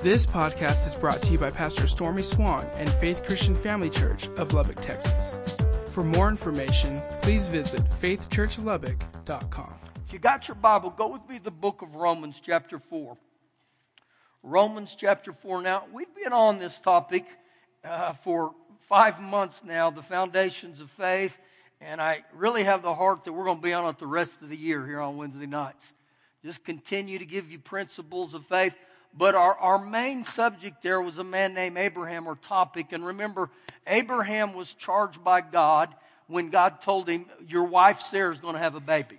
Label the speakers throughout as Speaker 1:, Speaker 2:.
Speaker 1: This podcast is brought to you by Pastor Stormy Swann and Faith Christian Family Church of Lubbock, Texas. For more information, please visit faithchurchlubbock.com.
Speaker 2: If you got your Bible, go with me to the book of Romans, chapter 4. Romans, chapter 4. Now, we've been on this topic uh, for five months now, the foundations of faith, and I really have the heart that we're going to be on it the rest of the year here on Wednesday nights. Just continue to give you principles of faith. But our, our main subject there was a man named Abraham, or topic. And remember, Abraham was charged by God when God told him, Your wife Sarah is going to have a baby.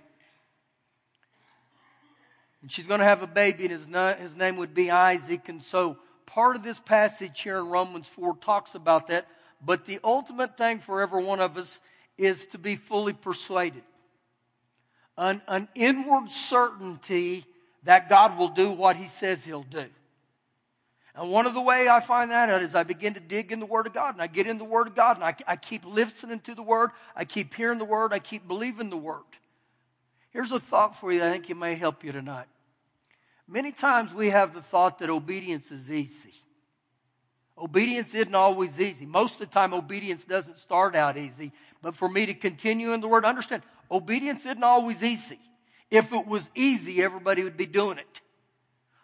Speaker 2: And she's going to have a baby, and his, his name would be Isaac. And so part of this passage here in Romans 4 talks about that. But the ultimate thing for every one of us is to be fully persuaded. An, an inward certainty that God will do what He says He'll do. And one of the way I find that out is I begin to dig in the Word of God and I get in the Word of God and I, I keep listening to the Word. I keep hearing the Word. I keep believing the Word. Here's a thought for you I think it may help you tonight. Many times we have the thought that obedience is easy. Obedience isn't always easy. Most of the time, obedience doesn't start out easy. But for me to continue in the Word, understand, obedience isn't always easy. If it was easy, everybody would be doing it.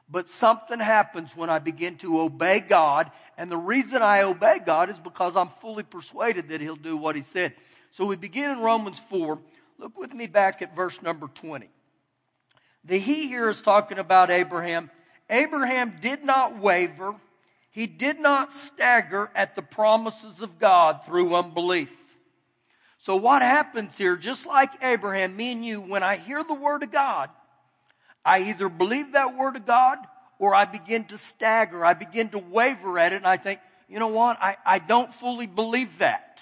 Speaker 2: But something happens when I begin to obey God. And the reason I obey God is because I'm fully persuaded that He'll do what He said. So we begin in Romans 4. Look with me back at verse number 20. The He here is talking about Abraham. Abraham did not waver, he did not stagger at the promises of God through unbelief. So, what happens here, just like Abraham, me and you, when I hear the Word of God, I either believe that Word of God or I begin to stagger. I begin to waver at it and I think, you know what? I, I don't fully believe that.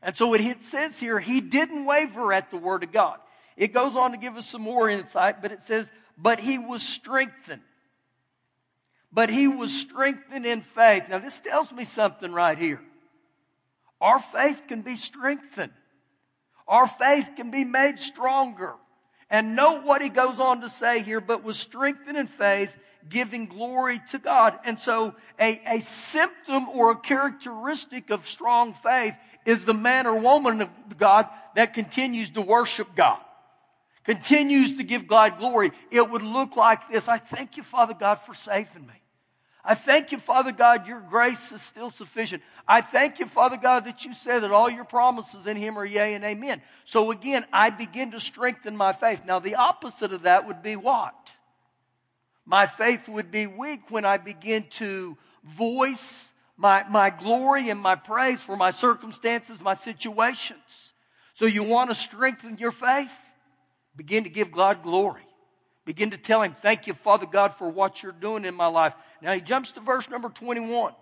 Speaker 2: And so it says here, he didn't waver at the Word of God. It goes on to give us some more insight, but it says, but he was strengthened. But he was strengthened in faith. Now, this tells me something right here. Our faith can be strengthened. Our faith can be made stronger. And note what he goes on to say here, but was strengthened in faith, giving glory to God. And so a, a symptom or a characteristic of strong faith is the man or woman of God that continues to worship God, continues to give God glory. It would look like this. I thank you, Father God, for saving me. I thank you, Father God, your grace is still sufficient. I thank you, Father God, that you said that all your promises in Him are yea and amen. So again, I begin to strengthen my faith. Now, the opposite of that would be what? My faith would be weak when I begin to voice my, my glory and my praise for my circumstances, my situations. So you want to strengthen your faith? Begin to give God glory. Begin to tell Him, thank you, Father God, for what you're doing in my life. Now he jumps to verse number 21.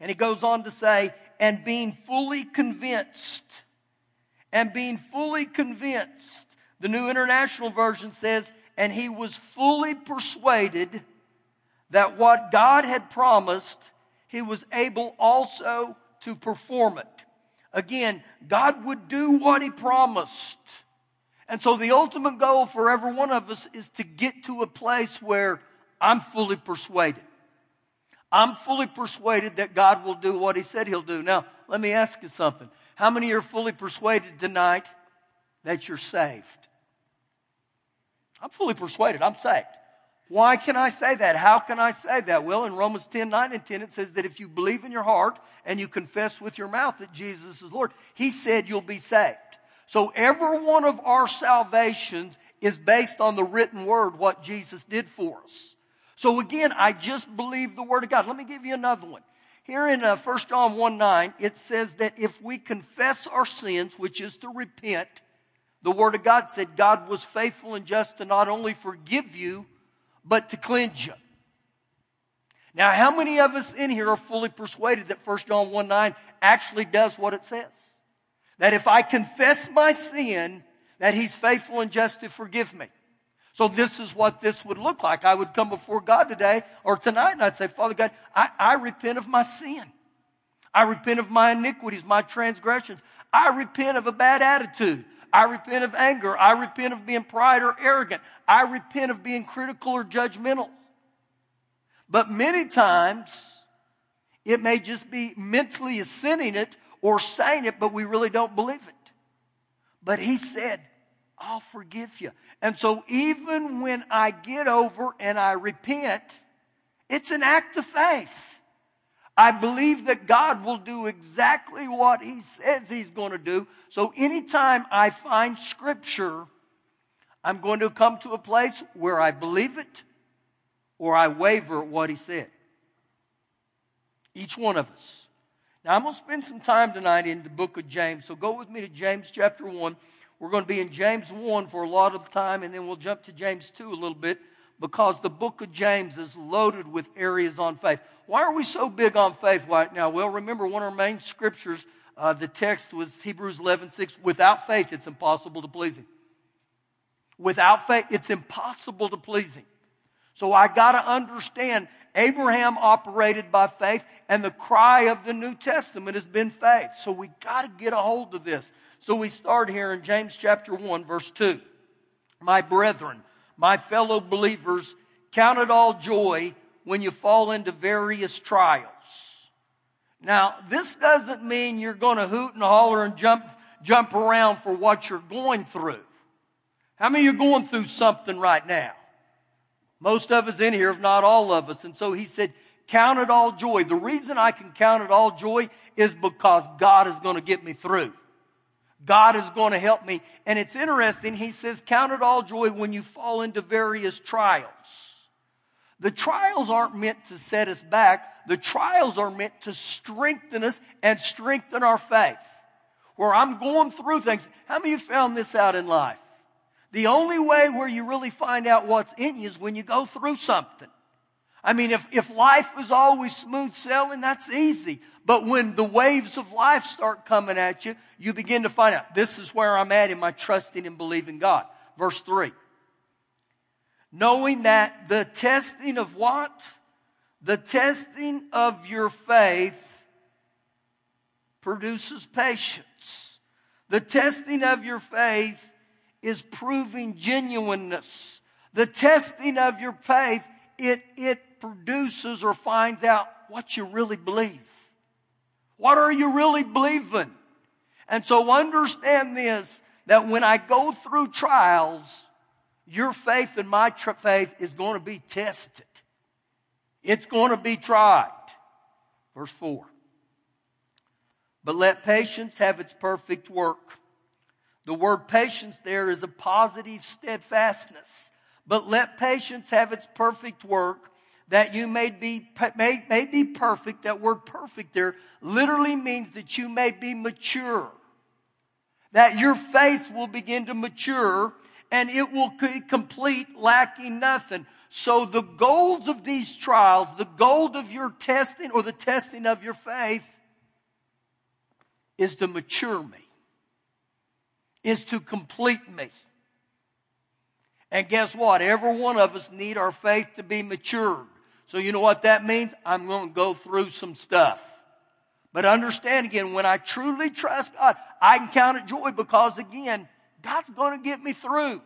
Speaker 2: And he goes on to say, and being fully convinced, and being fully convinced, the New International Version says, and he was fully persuaded that what God had promised, he was able also to perform it. Again, God would do what he promised. And so the ultimate goal for every one of us is to get to a place where I'm fully persuaded. I'm fully persuaded that God will do what He said He'll do. Now, let me ask you something. How many are fully persuaded tonight that you're saved? I'm fully persuaded. I'm saved. Why can I say that? How can I say that? Well, in Romans 10, 9 and 10, it says that if you believe in your heart and you confess with your mouth that Jesus is Lord, He said you'll be saved. So every one of our salvations is based on the written word, what Jesus did for us. So again, I just believe the Word of God. Let me give you another one. Here in uh, 1 John 1 9, it says that if we confess our sins, which is to repent, the Word of God said God was faithful and just to not only forgive you, but to cleanse you. Now, how many of us in here are fully persuaded that 1 John 1 9 actually does what it says? That if I confess my sin, that He's faithful and just to forgive me. So this is what this would look like. I would come before God today or tonight and I'd say, Father God, I, I repent of my sin. I repent of my iniquities, my transgressions. I repent of a bad attitude. I repent of anger. I repent of being pride or arrogant. I repent of being critical or judgmental. But many times, it may just be mentally assenting it or saying it, but we really don't believe it. But he said, I'll forgive you. And so even when I get over and I repent, it's an act of faith. I believe that God will do exactly what He says He's going to do. So anytime I find Scripture, I'm going to come to a place where I believe it or I waver at what He said. Each one of us. Now, I'm going to spend some time tonight in the book of James. So go with me to James chapter 1. We're going to be in James 1 for a lot of time, and then we'll jump to James 2 a little bit because the book of James is loaded with areas on faith. Why are we so big on faith right now? Well, remember one of our main scriptures, uh, the text was Hebrews 11 6. Without faith, it's impossible to please Him. Without faith, it's impossible to please Him. So I got to understand Abraham operated by faith, and the cry of the New Testament has been faith. So we got to get a hold of this. So we start here in James chapter 1, verse 2. My brethren, my fellow believers, count it all joy when you fall into various trials. Now, this doesn't mean you're going to hoot and holler and jump, jump around for what you're going through. How many are going through something right now? Most of us in here, if not all of us. And so he said, count it all joy. The reason I can count it all joy is because God is going to get me through. God is going to help me. And it's interesting, he says, Count it all joy when you fall into various trials. The trials aren't meant to set us back, the trials are meant to strengthen us and strengthen our faith. Where I'm going through things. How many of you found this out in life? The only way where you really find out what's in you is when you go through something. I mean, if, if life was always smooth sailing, that's easy. But when the waves of life start coming at you, you begin to find out this is where I'm at in my trusting and believing God. Verse 3. Knowing that the testing of what? The testing of your faith produces patience. The testing of your faith is proving genuineness. The testing of your faith, it, it produces or finds out what you really believe. What are you really believing? And so understand this, that when I go through trials, your faith and my tr- faith is going to be tested. It's going to be tried. Verse 4. But let patience have its perfect work. The word patience there is a positive steadfastness. But let patience have its perfect work that you may be, may, may be perfect. That word perfect there literally means that you may be mature. That your faith will begin to mature and it will be complete, lacking nothing. So the goals of these trials, the goal of your testing or the testing of your faith is to mature me, is to complete me. And guess what? Every one of us need our faith to be matured. So you know what that means? I'm going to go through some stuff. But understand again, when I truly trust God, I can count it joy because again, God's going to get me through.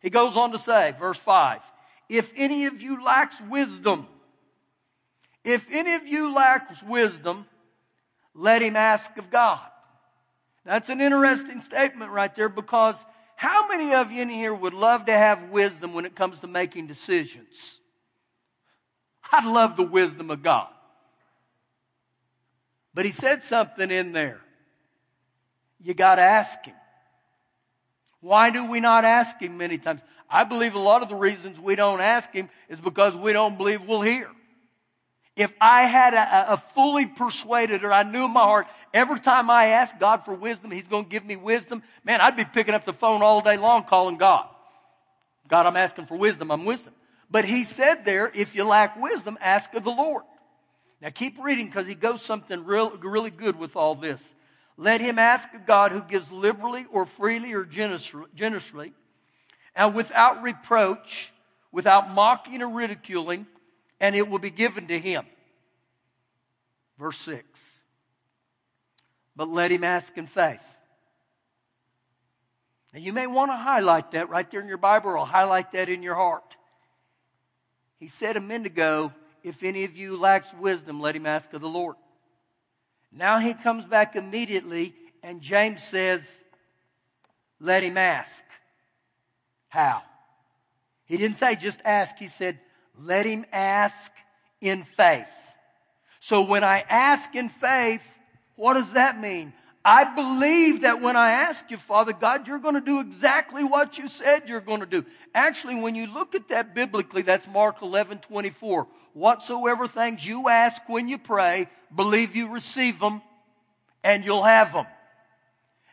Speaker 2: He goes on to say, verse 5, if any of you lacks wisdom, if any of you lacks wisdom, let him ask of God. That's an interesting statement right there because how many of you in here would love to have wisdom when it comes to making decisions? I'd love the wisdom of God. But he said something in there. You got to ask him. Why do we not ask him many times? I believe a lot of the reasons we don't ask him is because we don't believe we'll hear. If I had a, a fully persuaded or I knew in my heart every time I ask God for wisdom, He's going to give me wisdom, man, I'd be picking up the phone all day long calling God. God, I'm asking for wisdom. I'm wisdom. But he said there, if you lack wisdom, ask of the Lord. Now keep reading because he goes something real, really good with all this. Let him ask of God who gives liberally or freely or generously, and without reproach, without mocking or ridiculing, and it will be given to him. Verse 6. But let him ask in faith. Now you may want to highlight that right there in your Bible or highlight that in your heart. He said a minute ago, if any of you lacks wisdom, let him ask of the Lord. Now he comes back immediately, and James says, let him ask. How? He didn't say just ask, he said, let him ask in faith. So when I ask in faith, what does that mean? I believe that when I ask you, Father God, you're going to do exactly what you said you're going to do. Actually, when you look at that biblically, that's Mark 11, 24. Whatsoever things you ask when you pray, believe you receive them and you'll have them.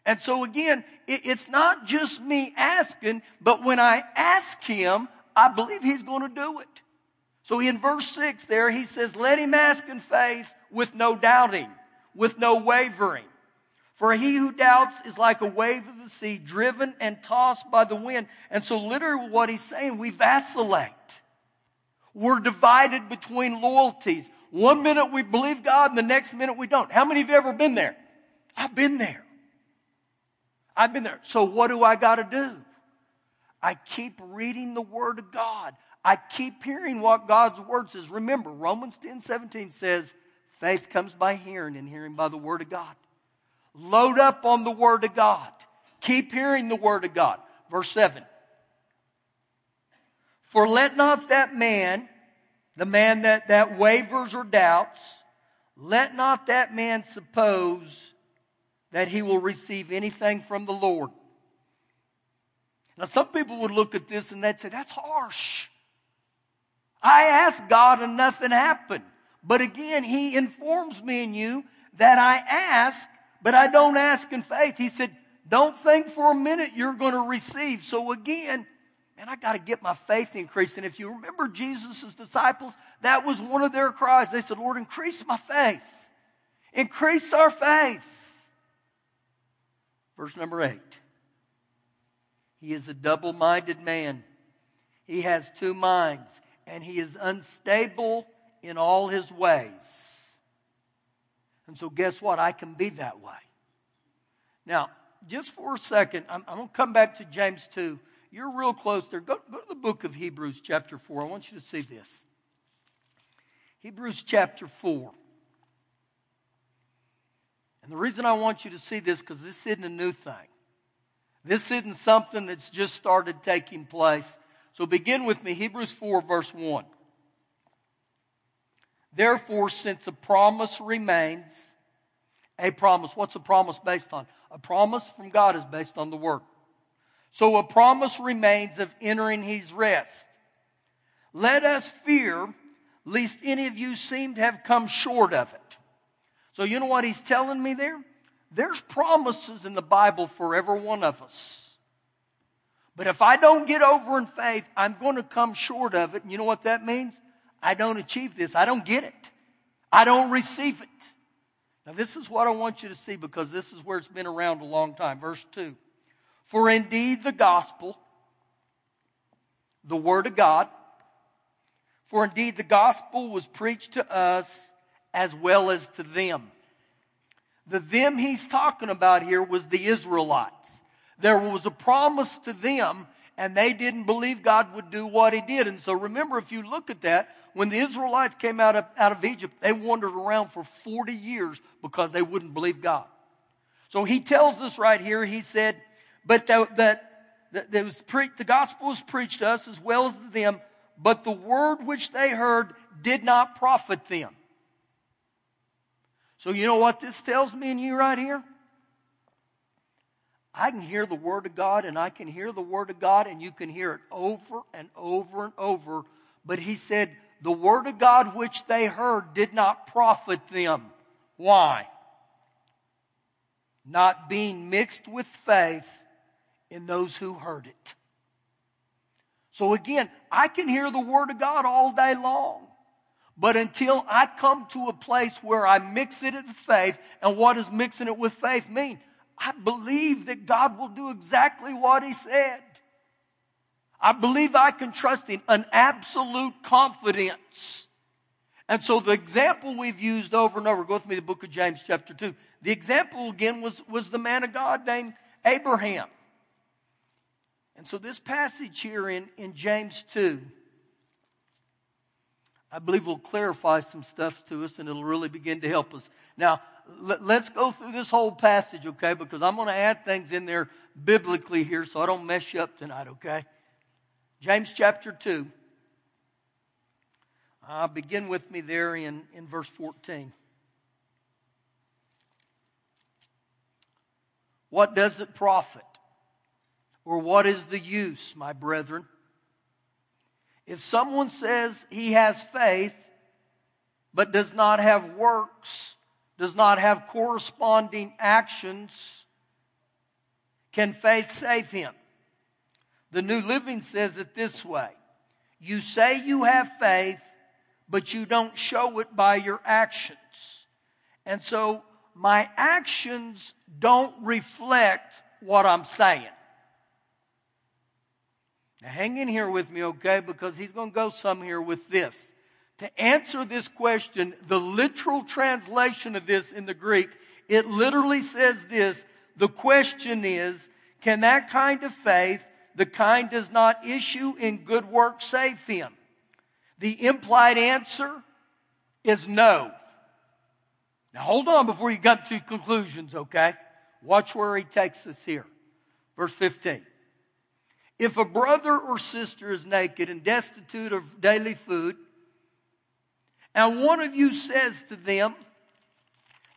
Speaker 2: And so again, it's not just me asking, but when I ask him, I believe he's going to do it. So in verse 6 there, he says, let him ask in faith with no doubting, with no wavering. For he who doubts is like a wave of the sea, driven and tossed by the wind. And so, literally, what he's saying, we vacillate. We're divided between loyalties. One minute we believe God, and the next minute we don't. How many of you ever been there? I've been there. I've been there. So, what do I got to do? I keep reading the Word of God. I keep hearing what God's Word says. Remember, Romans 10 17 says, faith comes by hearing, and hearing by the Word of God. Load up on the Word of God. Keep hearing the Word of God. Verse 7. For let not that man, the man that, that wavers or doubts, let not that man suppose that he will receive anything from the Lord. Now, some people would look at this and they'd say, that's harsh. I asked God and nothing happened. But again, He informs me and you that I ask but I don't ask in faith. He said, don't think for a minute you're going to receive. So again, man, I got to get my faith increased. And if you remember Jesus' disciples, that was one of their cries. They said, Lord, increase my faith. Increase our faith. Verse number eight. He is a double minded man. He has two minds, and he is unstable in all his ways. And so, guess what? I can be that way. Now, just for a second, I'm, I'm going to come back to James 2. You're real close there. Go, go to the book of Hebrews, chapter 4. I want you to see this. Hebrews, chapter 4. And the reason I want you to see this, because this isn't a new thing. This isn't something that's just started taking place. So begin with me, Hebrews 4, verse 1. Therefore, since a promise remains, a promise, what's a promise based on? A promise from God is based on the Word. So a promise remains of entering His rest. Let us fear lest any of you seem to have come short of it. So you know what He's telling me there? There's promises in the Bible for every one of us. But if I don't get over in faith, I'm going to come short of it. And you know what that means? I don't achieve this. I don't get it. I don't receive it. Now, this is what I want you to see because this is where it's been around a long time. Verse 2 For indeed the gospel, the word of God, for indeed the gospel was preached to us as well as to them. The them he's talking about here was the Israelites. There was a promise to them, and they didn't believe God would do what he did. And so remember, if you look at that, when the Israelites came out of, out of Egypt, they wandered around for 40 years because they wouldn't believe God. So he tells us right here, he said, but that, that, that was pre- the gospel was preached to us as well as to them, but the word which they heard did not profit them. So you know what this tells me and you right here? I can hear the Word of God and I can hear the Word of God and you can hear it over and over and over. But he said, the word of God which they heard did not profit them. Why? Not being mixed with faith in those who heard it. So again, I can hear the word of God all day long. But until I come to a place where I mix it with faith, and what does mixing it with faith mean? I believe that God will do exactly what He said. I believe I can trust in an absolute confidence. And so the example we've used over and over, go with me to the book of James chapter 2. The example again was, was the man of God named Abraham. And so this passage here in, in James 2, I believe will clarify some stuff to us and it'll really begin to help us. Now, let's go through this whole passage, okay? Because I'm going to add things in there biblically here so I don't mess you up tonight, okay? James chapter 2. Uh, begin with me there in, in verse 14. What does it profit? Or what is the use, my brethren? If someone says he has faith, but does not have works, does not have corresponding actions, can faith save him? The New Living says it this way You say you have faith, but you don't show it by your actions. And so my actions don't reflect what I'm saying. Now hang in here with me, okay? Because he's going to go some here with this. To answer this question, the literal translation of this in the Greek, it literally says this. The question is, can that kind of faith, the kind does not issue in good work, save him? The implied answer is no. Now hold on before you get to conclusions, okay? Watch where he takes us here. Verse 15. If a brother or sister is naked and destitute of daily food, and one of you says to them,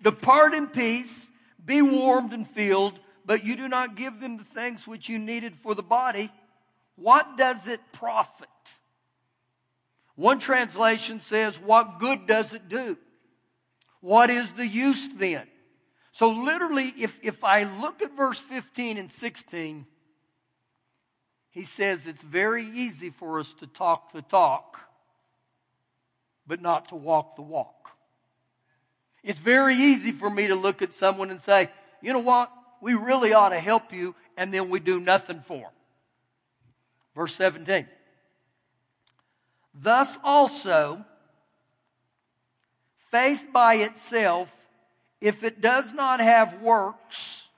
Speaker 2: Depart in peace, be warmed and filled, but you do not give them the things which you needed for the body, what does it profit? One translation says, What good does it do? What is the use then? So, literally, if, if I look at verse 15 and 16, he says it's very easy for us to talk the talk, but not to walk the walk. It's very easy for me to look at someone and say, you know what? We really ought to help you, and then we do nothing for them. Verse 17. Thus also, faith by itself, if it does not have works,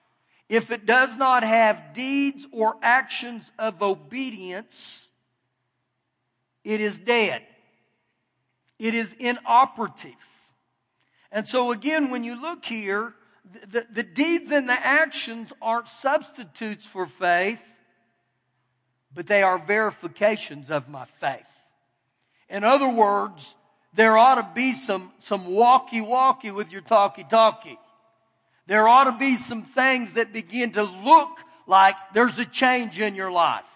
Speaker 2: if it does not have deeds or actions of obedience, it is dead. It is inoperative. And so again, when you look here, the, the, deeds and the actions aren't substitutes for faith, but they are verifications of my faith. In other words, there ought to be some, some walkie walkie with your talkie talkie. There ought to be some things that begin to look like there's a change in your life.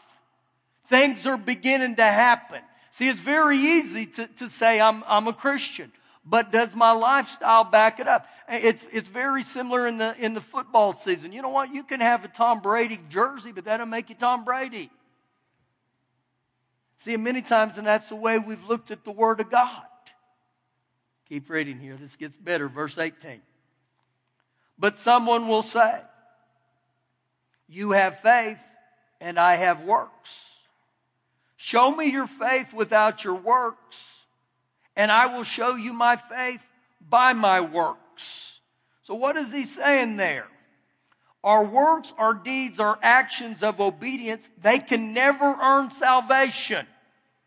Speaker 2: Things are beginning to happen. See, it's very easy to, to say I'm, I'm a Christian, but does my lifestyle back it up? It's, it's very similar in the, in the football season. You know what? You can have a Tom Brady jersey, but that'll make you Tom Brady. See, many times, and that's the way we've looked at the Word of God. Keep reading here. This gets better. Verse 18. But someone will say, You have faith, and I have works. Show me your faith without your works, and I will show you my faith by my works. So, what is he saying there? Our works, our deeds, our actions of obedience, they can never earn salvation.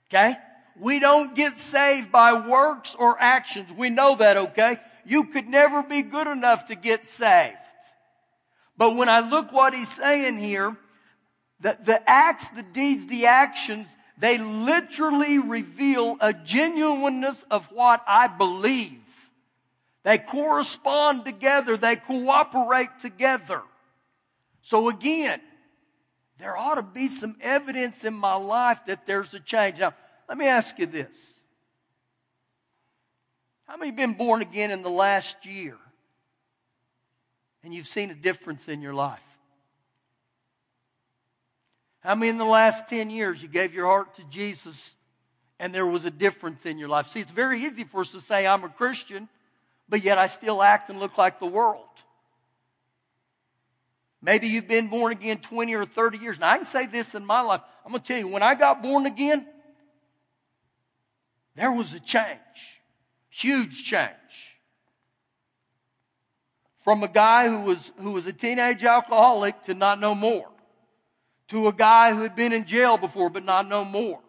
Speaker 2: Okay? We don't get saved by works or actions. We know that, okay? You could never be good enough to get saved. But when I look what he's saying here, the, the acts, the deeds, the actions, they literally reveal a genuineness of what I believe. They correspond together. They cooperate together. So again, there ought to be some evidence in my life that there's a change. Now, let me ask you this. How many been born again in the last year and you've seen a difference in your life? How many in the last 10 years you gave your heart to Jesus and there was a difference in your life? See, it's very easy for us to say, I'm a Christian, but yet I still act and look like the world. Maybe you've been born again 20 or 30 years. Now, I can say this in my life. I'm going to tell you, when I got born again, there was a change. Huge change. From a guy who was, who was a teenage alcoholic to not know more. To a guy who had been in jail before but not no more.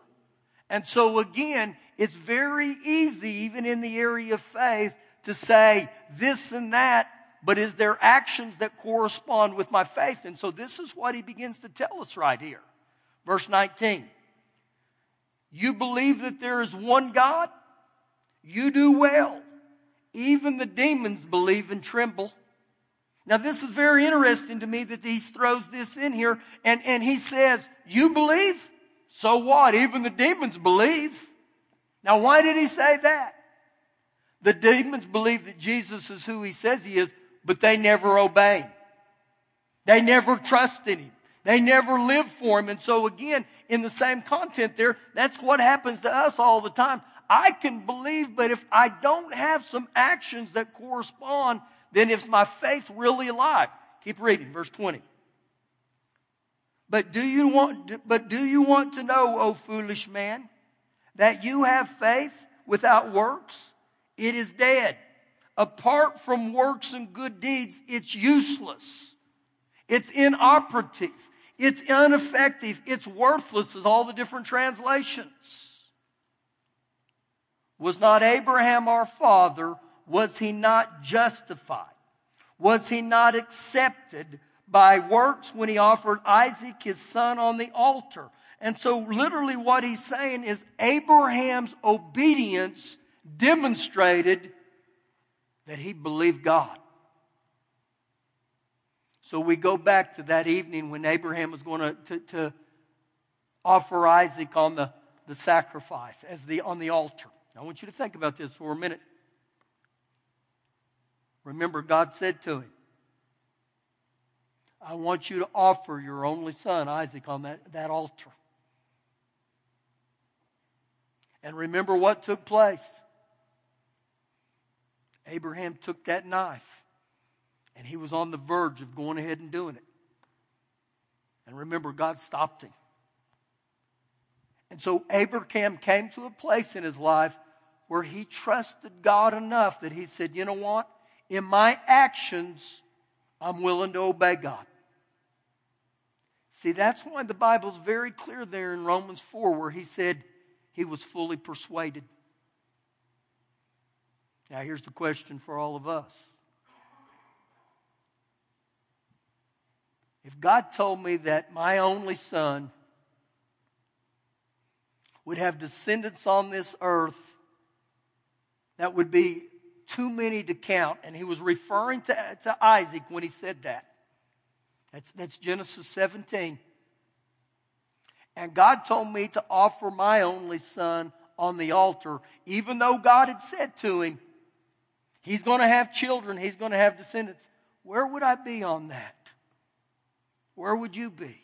Speaker 2: And so again, it's very easy, even in the area of faith, to say this and that, but is there actions that correspond with my faith? And so this is what he begins to tell us right here. Verse 19. You believe that there is one God? You do well. Even the demons believe and tremble. Now, this is very interesting to me that he throws this in here and, and he says, You believe? So what? Even the demons believe. Now, why did he say that? The demons believe that Jesus is who he says he is, but they never obey. They never trust in him. They never live for him. And so again, in the same content there, that's what happens to us all the time. I can believe, but if I don't have some actions that correspond, then is my faith really alive? Keep reading, verse 20. But do you want, but do you want to know, O foolish man, that you have faith without works? It is dead. Apart from works and good deeds, it's useless. It's inoperative. It's ineffective. It's worthless, as all the different translations. Was not Abraham our father, was he not justified? Was he not accepted by works when he offered Isaac his son on the altar? And so, literally, what he's saying is Abraham's obedience demonstrated that he believed God. So we go back to that evening when Abraham was going to, to, to offer Isaac on the, the sacrifice as the, on the altar. I want you to think about this for a minute. Remember, God said to him, I want you to offer your only son, Isaac, on that, that altar. And remember what took place. Abraham took that knife and he was on the verge of going ahead and doing it. And remember, God stopped him. And so Abraham came to a place in his life where he trusted God enough that he said, You know what? In my actions, I'm willing to obey God. See, that's why the Bible's very clear there in Romans 4 where he said he was fully persuaded. Now, here's the question for all of us If God told me that my only son would have descendants on this earth that would be too many to count, and he was referring to, to Isaac when he said that. That's, that's Genesis 17. And God told me to offer my only son on the altar, even though God had said to him, He's going to have children, he's going to have descendants. Where would I be on that? Where would you be?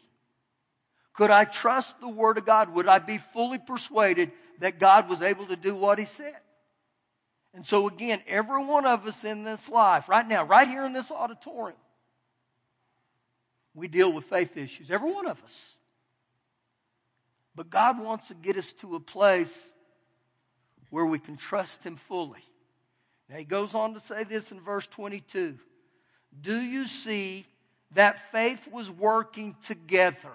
Speaker 2: Could I trust the Word of God? Would I be fully persuaded that God was able to do what He said? And so, again, every one of us in this life, right now, right here in this auditorium, we deal with faith issues, every one of us. But God wants to get us to a place where we can trust Him fully. Now, He goes on to say this in verse 22 Do you see that faith was working together?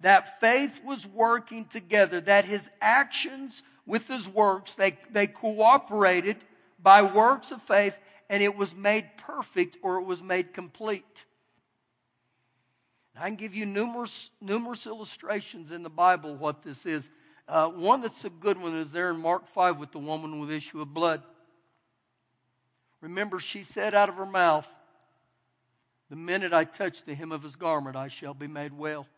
Speaker 2: That faith was working together, that His actions with his works. They, they cooperated by works of faith, and it was made perfect or it was made complete. I can give you numerous, numerous illustrations in the Bible what this is. Uh, one that's a good one is there in Mark 5 with the woman with issue of blood. Remember, she said out of her mouth, The minute I touch the hem of his garment, I shall be made well.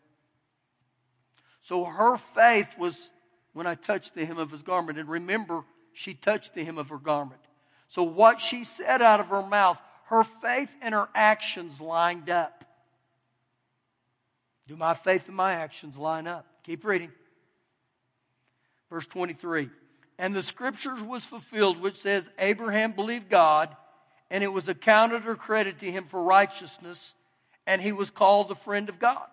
Speaker 2: So her faith was when I touched the hem of his garment. And remember, she touched the hem of her garment. So what she said out of her mouth, her faith and her actions lined up. Do my faith and my actions line up? Keep reading. Verse 23. And the scriptures was fulfilled, which says, Abraham believed God, and it was accounted or credited to him for righteousness, and he was called the friend of God.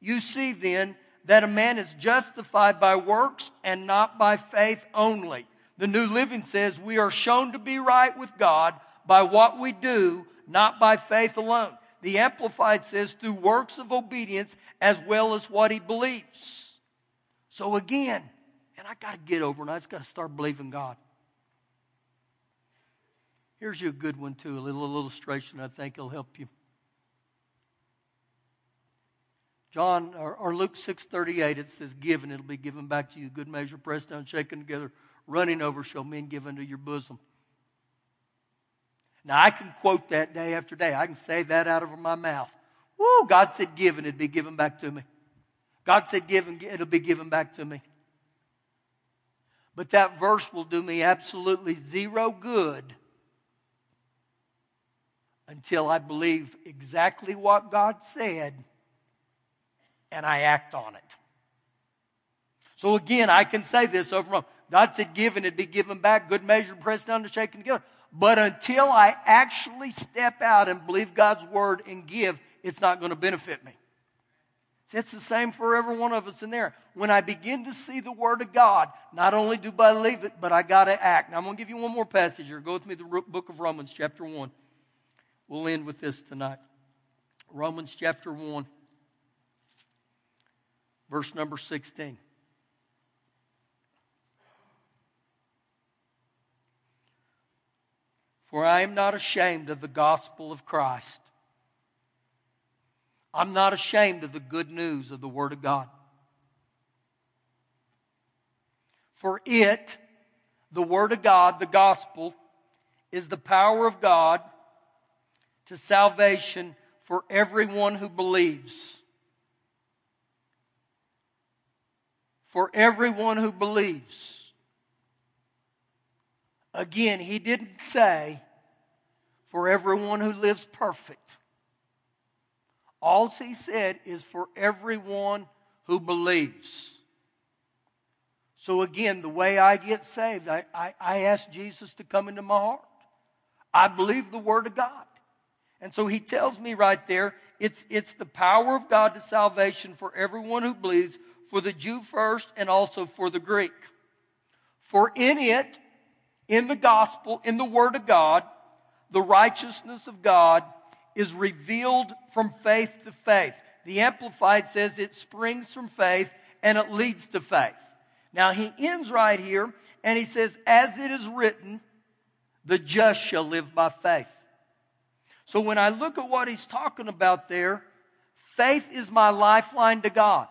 Speaker 2: You see then that a man is justified by works and not by faith only. The New Living says we are shown to be right with God by what we do, not by faith alone. The Amplified says through works of obedience as well as what he believes. So again, And I got to get over and I just got to start believing God. Here's you a good one, too, a little illustration I think will help you. John or, or Luke 6:38 it says give and it'll be given back to you good measure pressed down shaken together running over shall men give unto your bosom. Now I can quote that day after day. I can say that out of my mouth. Woo, God said give and it'd be given back to me. God said give and it'll be given back to me. But that verse will do me absolutely zero good until I believe exactly what God said and I act on it. So again, I can say this over and over. God said, give and it'd be given back, good measure, pressed down and shaken together. But until I actually step out and believe God's word and give, it's not going to benefit me. It's the same for every one of us in there. When I begin to see the Word of God, not only do I believe it, but I got to act. Now, I'm going to give you one more passage here. Go with me to the book of Romans, chapter 1. We'll end with this tonight. Romans, chapter 1 verse number 16. For I am not ashamed of the gospel of Christ. I'm not ashamed of the good news of the Word of God. For it, the Word of God, the gospel, is the power of God to salvation for everyone who believes. For everyone who believes. Again, he didn't say for everyone who lives perfect. All he said is for everyone who believes. So again, the way I get saved, I, I, I ask Jesus to come into my heart. I believe the Word of God. And so he tells me right there, it's, it's the power of God to salvation for everyone who believes, for the Jew first and also for the Greek. For in it, in the gospel, in the Word of God, the righteousness of God is revealed from faith to faith. The Amplified says it springs from faith and it leads to faith. Now he ends right here and he says, as it is written, the just shall live by faith. So when I look at what he's talking about there, faith is my lifeline to God.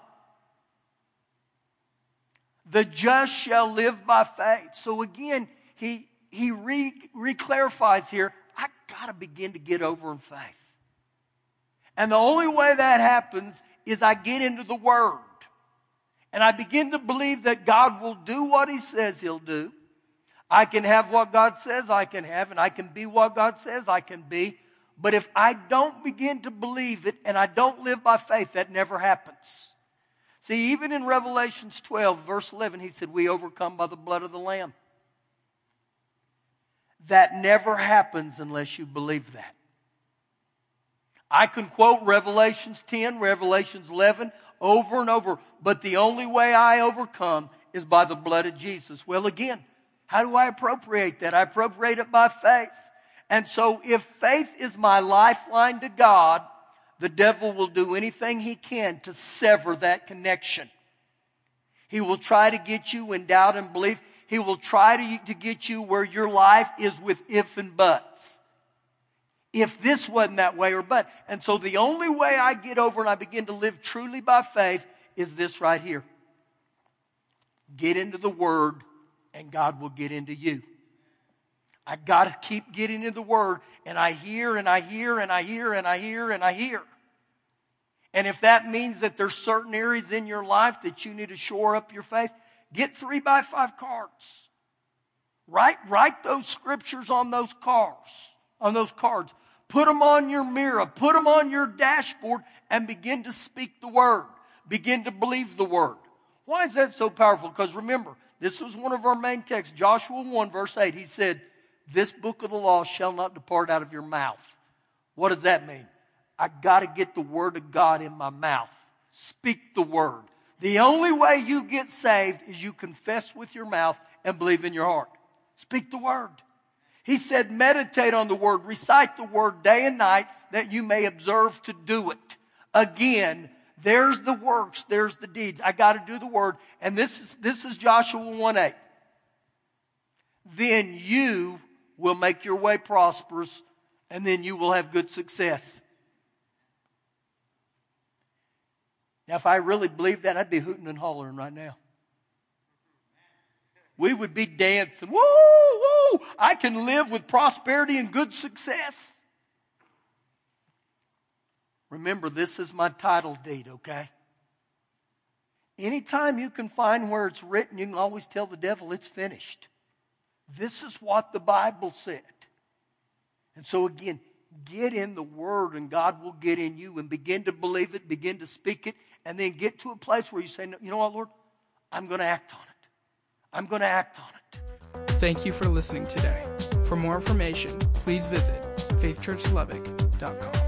Speaker 2: The just shall live by faith. So again, he, he re, re-clarifies here, I gotta begin to get over in faith. And the only way that happens is I get into the Word. And I begin to believe that God will do what He says He'll do. I can have what God says I can have, and I can be what God says I can be. But if I don't begin to believe it and I don't live by faith, that never happens. See, even in Revelations 12, verse 11, he said, We overcome by the blood of the Lamb. That never happens unless you believe that. I can quote Revelations 10, Revelations 11 over and over, but the only way I overcome is by the blood of Jesus. Well, again, how do I appropriate that? I appropriate it by faith. And so if faith is my lifeline to God, the devil will do anything he can to sever that connection. He will try to get you in doubt and belief. He will try to, to get you where your life is with if and buts. If this wasn't that way or but. And so the only way I get over and I begin to live truly by faith is this right here. Get into the Word and God will get into you. I got to keep getting into the Word and I hear and I hear and I hear and I hear and I hear. And if that means that there's certain areas in your life that you need to shore up your faith, get three by five cards. Write, write those scriptures on those cards, on those cards. Put them on your mirror, put them on your dashboard, and begin to speak the word. Begin to believe the word. Why is that so powerful? Because remember, this was one of our main texts, Joshua 1, verse 8. He said, This book of the law shall not depart out of your mouth. What does that mean? I got to get the word of God in my mouth. Speak the word. The only way you get saved is you confess with your mouth and believe in your heart. Speak the word. He said, meditate on the word, recite the word day and night that you may observe to do it. Again, There's the works, there's the deeds. I got to do the word. And this is, this is Joshua 1 8. Then you will make your way prosperous, and then you will have good success. Now, if I really believed that, I'd be hooting and hollering right now. We would be dancing. Woo, woo! I can live with prosperity and good success. Remember, this is my title deed, okay? Anytime you can find where it's written, you can always tell the devil it's finished. This is what the Bible said. And so, again, get in the Word and God will get in you and begin to believe it, begin to speak it, and then get to a place where you say, You know what, Lord? I'm going to act on it. I'm going to act on it.
Speaker 1: Thank you for listening today. For more information, please visit faithchurchlubbock.com.